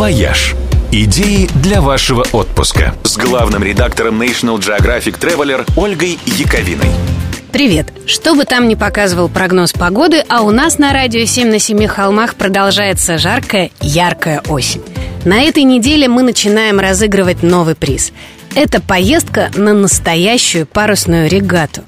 «Вояж». Идеи для вашего отпуска с главным редактором National Geographic Traveler Ольгой Яковиной. Привет! Что бы там ни показывал прогноз погоды, а у нас на радио 7 на 7 холмах продолжается жаркая, яркая осень. На этой неделе мы начинаем разыгрывать новый приз. Это поездка на настоящую парусную регату.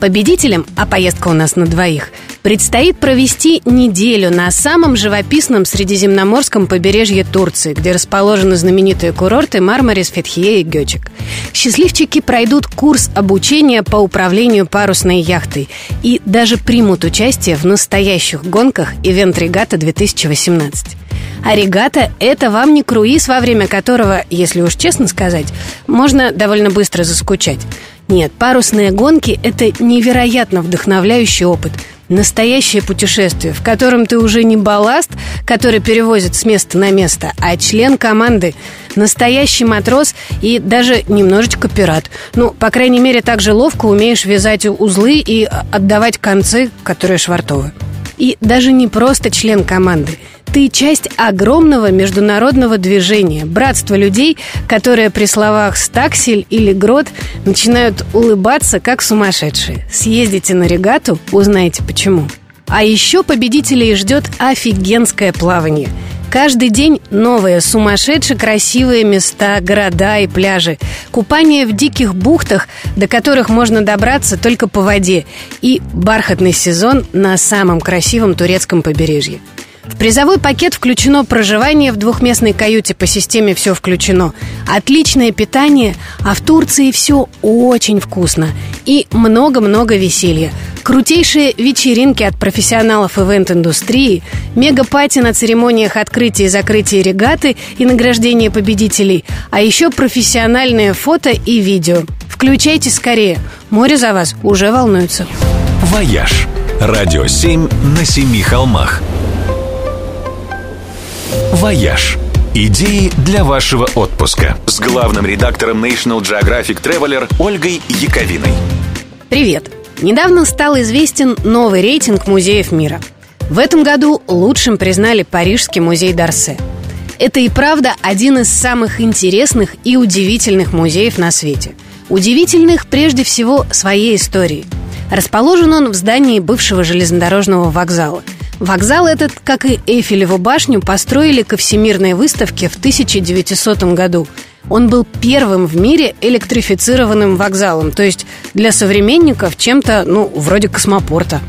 Победителям, а поездка у нас на двоих, предстоит провести неделю на самом живописном средиземноморском побережье Турции, где расположены знаменитые курорты Мармарис, Фетхие и Гёчик. Счастливчики пройдут курс обучения по управлению парусной яхтой и даже примут участие в настоящих гонках «Ивент Регата 2018». А регата – это вам не круиз, во время которого, если уж честно сказать, можно довольно быстро заскучать. Нет, парусные гонки – это невероятно вдохновляющий опыт – Настоящее путешествие, в котором ты уже не балласт, который перевозит с места на место, а член команды, настоящий матрос и даже немножечко пират. Ну, по крайней мере, так же ловко умеешь вязать узлы и отдавать концы, которые швартовы. И даже не просто член команды – ты часть огромного международного движения, братства людей, которые при словах «стаксель» или «грот» начинают улыбаться, как сумасшедшие. Съездите на регату, узнаете почему. А еще победителей ждет офигенское плавание. Каждый день новые, сумасшедше красивые места, города и пляжи. Купание в диких бухтах, до которых можно добраться только по воде. И бархатный сезон на самом красивом турецком побережье. В призовой пакет включено проживание в двухместной каюте по системе «Все включено», отличное питание, а в Турции все очень вкусно и много-много веселья. Крутейшие вечеринки от профессионалов ивент-индустрии, мега-пати на церемониях открытия и закрытия регаты и награждения победителей, а еще профессиональные фото и видео. Включайте скорее, море за вас уже волнуется. «Вояж» – радио 7 на семи холмах – «Вояж». Идеи для вашего отпуска с главным редактором National Geographic Traveler Ольгой Яковиной. Привет! Недавно стал известен новый рейтинг музеев мира. В этом году лучшим признали Парижский музей Дарсе. Это и правда один из самых интересных и удивительных музеев на свете. Удивительных прежде всего своей историей. Расположен он в здании бывшего железнодорожного вокзала – Вокзал этот, как и Эйфелеву башню, построили ко Всемирной выставке в 1900 году. Он был первым в мире электрифицированным вокзалом, то есть для современников чем-то, ну, вроде космопорта.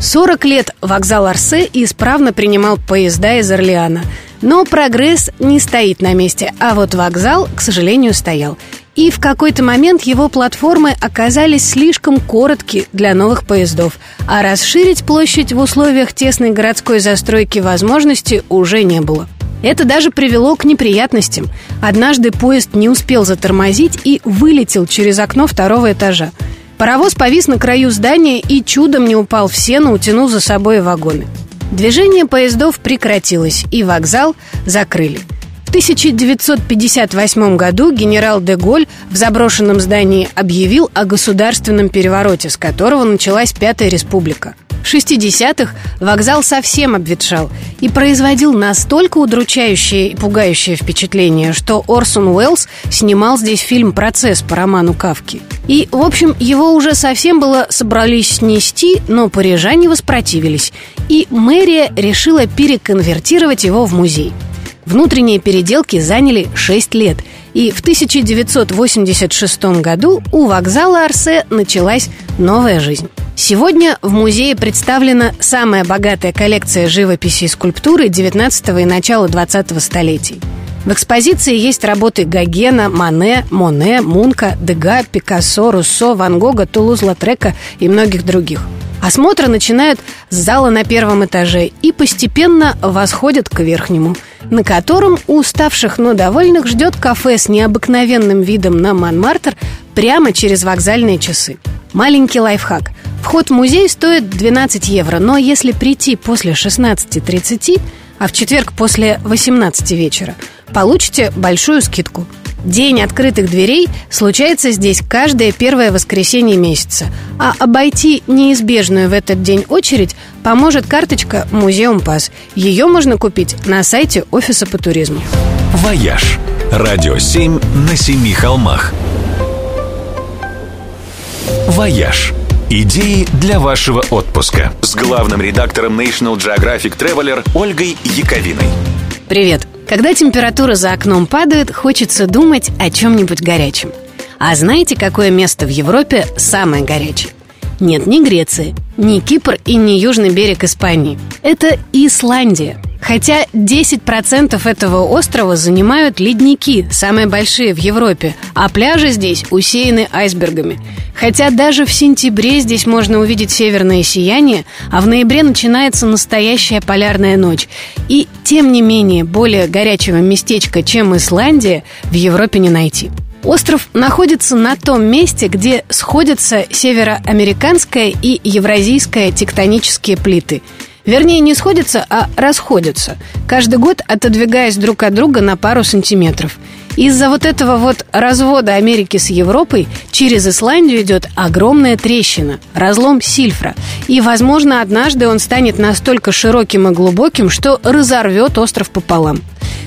40 лет вокзал Арсе исправно принимал поезда из Орлеана. Но прогресс не стоит на месте, а вот вокзал, к сожалению, стоял. И в какой-то момент его платформы оказались слишком коротки для новых поездов, а расширить площадь в условиях тесной городской застройки возможности уже не было. Это даже привело к неприятностям. Однажды поезд не успел затормозить и вылетел через окно второго этажа. Паровоз повис на краю здания и чудом не упал в сено, утянув за собой вагоны. Движение поездов прекратилось, и вокзал закрыли – 1958 году генерал де Голь в заброшенном здании объявил о государственном перевороте, с которого началась Пятая Республика. В 60-х вокзал совсем обветшал и производил настолько удручающее и пугающее впечатление, что Орсон Уэллс снимал здесь фильм «Процесс» по роману Кавки. И, в общем, его уже совсем было собрались снести, но парижане воспротивились, и мэрия решила переконвертировать его в музей – Внутренние переделки заняли 6 лет, и в 1986 году у вокзала Арсе началась новая жизнь. Сегодня в музее представлена самая богатая коллекция живописи и скульптуры 19 и начала 20 столетий. В экспозиции есть работы Гогена, Мане, Моне, Мунка, Дега, Пикассо, Руссо, Ван Гога, Тулуз-Латрека и многих других. Осмотры начинают с зала на первом этаже и постепенно восходят к верхнему – на котором уставших, но довольных ждет кафе с необыкновенным видом на Монмартр прямо через вокзальные часы. Маленький лайфхак. Вход в музей стоит 12 евро, но если прийти после 16.30, а в четверг после 18 вечера, получите большую скидку – День открытых дверей случается здесь каждое первое воскресенье месяца, а обойти неизбежную в этот день очередь поможет карточка «Музеум Пас». Ее можно купить на сайте Офиса по туризму. «Вояж». Радио 7 на семи холмах. «Вояж». Идеи для вашего отпуска с главным редактором National Geographic Traveler Ольгой Яковиной. Привет! Когда температура за окном падает, хочется думать о чем-нибудь горячем. А знаете, какое место в Европе самое горячее? Нет, не Греция, не Кипр и не южный берег Испании. Это Исландия. Хотя 10% этого острова занимают ледники, самые большие в Европе, а пляжи здесь усеяны айсбергами. Хотя даже в сентябре здесь можно увидеть северное сияние, а в ноябре начинается настоящая полярная ночь. И, тем не менее, более горячего местечка, чем Исландия, в Европе не найти. Остров находится на том месте, где сходятся североамериканская и евразийская тектонические плиты. Вернее, не сходятся, а расходятся, каждый год отодвигаясь друг от друга на пару сантиметров. Из-за вот этого вот развода Америки с Европой через Исландию идет огромная трещина, разлом Сильфра. И, возможно, однажды он станет настолько широким и глубоким, что разорвет остров пополам.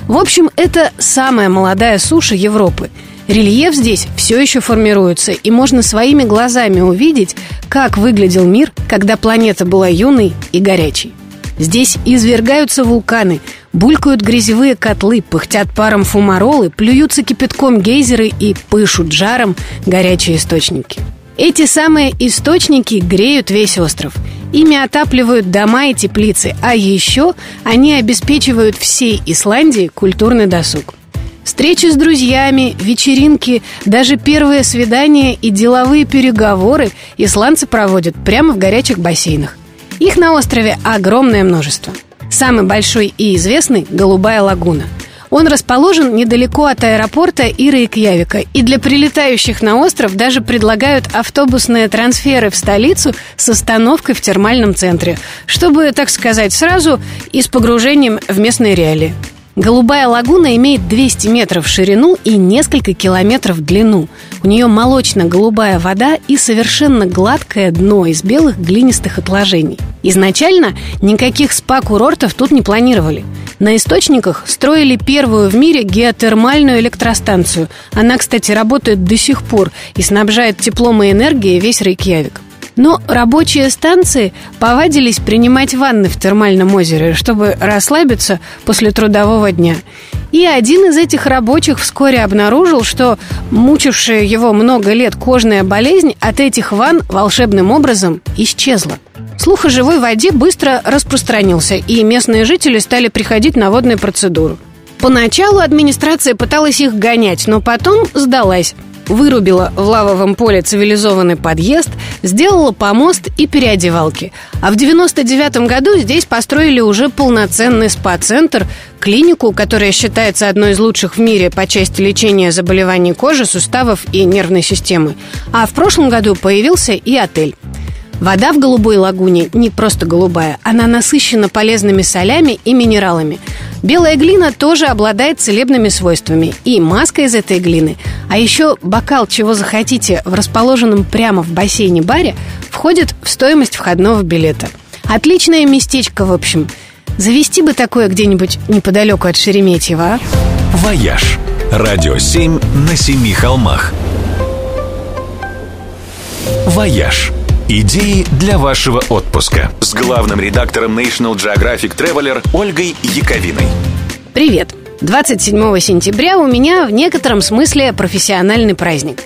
В общем, это самая молодая суша Европы – Рельеф здесь все еще формируется, и можно своими глазами увидеть, как выглядел мир, когда планета была юной и горячей. Здесь извергаются вулканы, булькают грязевые котлы, пыхтят паром фумаролы, плюются кипятком гейзеры и пышут жаром горячие источники. Эти самые источники греют весь остров. Ими отапливают дома и теплицы, а еще они обеспечивают всей Исландии культурный досуг. Встречи с друзьями, вечеринки, даже первые свидания и деловые переговоры исландцы проводят прямо в горячих бассейнах. Их на острове огромное множество. Самый большой и известный – Голубая лагуна. Он расположен недалеко от аэропорта и и для прилетающих на остров даже предлагают автобусные трансферы в столицу с остановкой в термальном центре, чтобы, так сказать, сразу и с погружением в местные реалии. Голубая лагуна имеет 200 метров в ширину и несколько километров в длину. У нее молочно-голубая вода и совершенно гладкое дно из белых глинистых отложений. Изначально никаких спа-курортов тут не планировали. На источниках строили первую в мире геотермальную электростанцию. Она, кстати, работает до сих пор и снабжает теплом и энергией весь Рейкьявик. Но рабочие станции повадились принимать ванны в термальном озере, чтобы расслабиться после трудового дня. И один из этих рабочих вскоре обнаружил, что мучившая его много лет кожная болезнь от этих ванн волшебным образом исчезла. Слух о живой воде быстро распространился, и местные жители стали приходить на водные процедуры. Поначалу администрация пыталась их гонять, но потом сдалась вырубила в лавовом поле цивилизованный подъезд, сделала помост и переодевалки. А в 99 году здесь построили уже полноценный спа-центр, клинику, которая считается одной из лучших в мире по части лечения заболеваний кожи, суставов и нервной системы. А в прошлом году появился и отель. Вода в голубой лагуне не просто голубая, она насыщена полезными солями и минералами. Белая глина тоже обладает целебными свойствами. И маска из этой глины, а еще бокал чего захотите в расположенном прямо в бассейне баре входит в стоимость входного билета. Отличное местечко, в общем. Завести бы такое где-нибудь неподалеку от Шереметьева, а? «Вояж». Радио 7 на семи холмах. «Вояж». Идеи для вашего отпуска с главным редактором National Geographic Traveler Ольгой Яковиной. Привет! 27 сентября у меня в некотором смысле профессиональный праздник.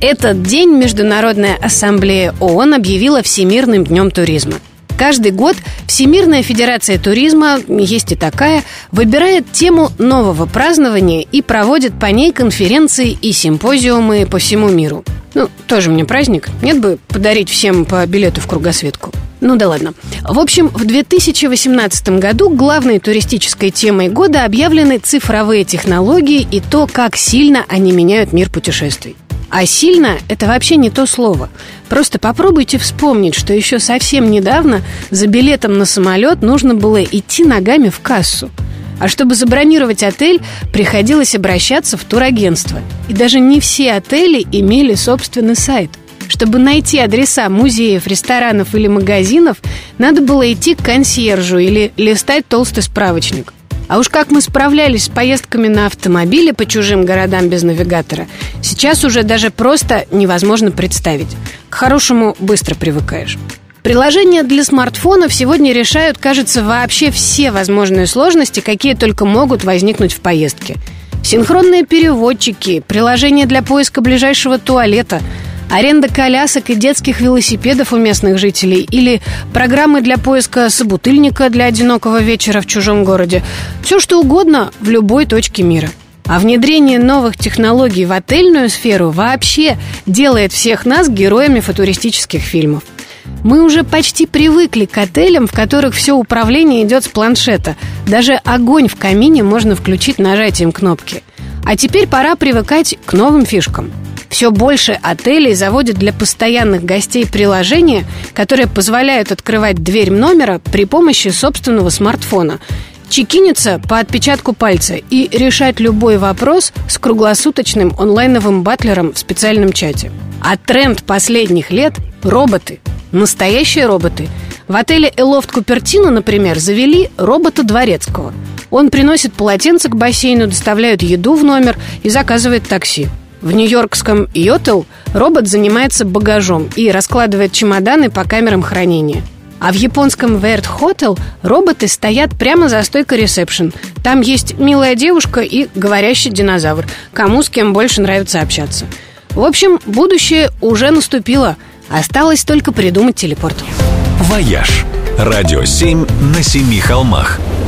Этот день Международная ассамблея ООН объявила Всемирным днем туризма – Каждый год Всемирная Федерация туризма, есть и такая, выбирает тему нового празднования и проводит по ней конференции и симпозиумы по всему миру. Ну, тоже мне праздник. Нет бы подарить всем по билету в кругосветку. Ну да ладно. В общем, в 2018 году главной туристической темой года объявлены цифровые технологии и то, как сильно они меняют мир путешествий. А сильно – это вообще не то слово. Просто попробуйте вспомнить, что еще совсем недавно за билетом на самолет нужно было идти ногами в кассу. А чтобы забронировать отель, приходилось обращаться в турагентство. И даже не все отели имели собственный сайт. Чтобы найти адреса музеев, ресторанов или магазинов, надо было идти к консьержу или листать толстый справочник – А уж как мы справлялись с поездками на автомобиле по чужим городам без навигатора, сейчас уже даже просто невозможно представить. К хорошему быстро привыкаешь. Приложения для смартфонов сегодня решают, кажется, вообще все возможные сложности, какие только могут возникнуть в поездке. Синхронные переводчики, приложения для поиска ближайшего туалета – аренда колясок и детских велосипедов у местных жителей или программы для поиска собутыльника для одинокого вечера в чужом городе. Все что угодно в любой точке мира. А внедрение новых технологий в отельную сферу вообще делает всех нас героями футуристических фильмов. Мы уже почти привыкли к отелям, в которых все управление идет с планшета. Даже огонь в камине можно включить нажатием кнопки. А теперь пора привыкать к новым фишкам – все больше отелей заводят для постоянных гостей приложения, которые позволяют открывать дверь номера при помощи собственного смартфона чекиниться по отпечатку пальца и решать любой вопрос с круглосуточным онлайновым батлером в специальном чате. А тренд последних лет – роботы. Настоящие роботы. В отеле «Элофт Купертино», например, завели робота дворецкого. Он приносит полотенце к бассейну, доставляет еду в номер и заказывает такси. В нью-йоркском Йотел робот занимается багажом и раскладывает чемоданы по камерам хранения. А в японском Вэрт Hotel роботы стоят прямо за стойкой ресепшн. Там есть милая девушка и говорящий динозавр. Кому с кем больше нравится общаться. В общем, будущее уже наступило. Осталось только придумать телепорт. «Вояж» – радио 7 на семи холмах –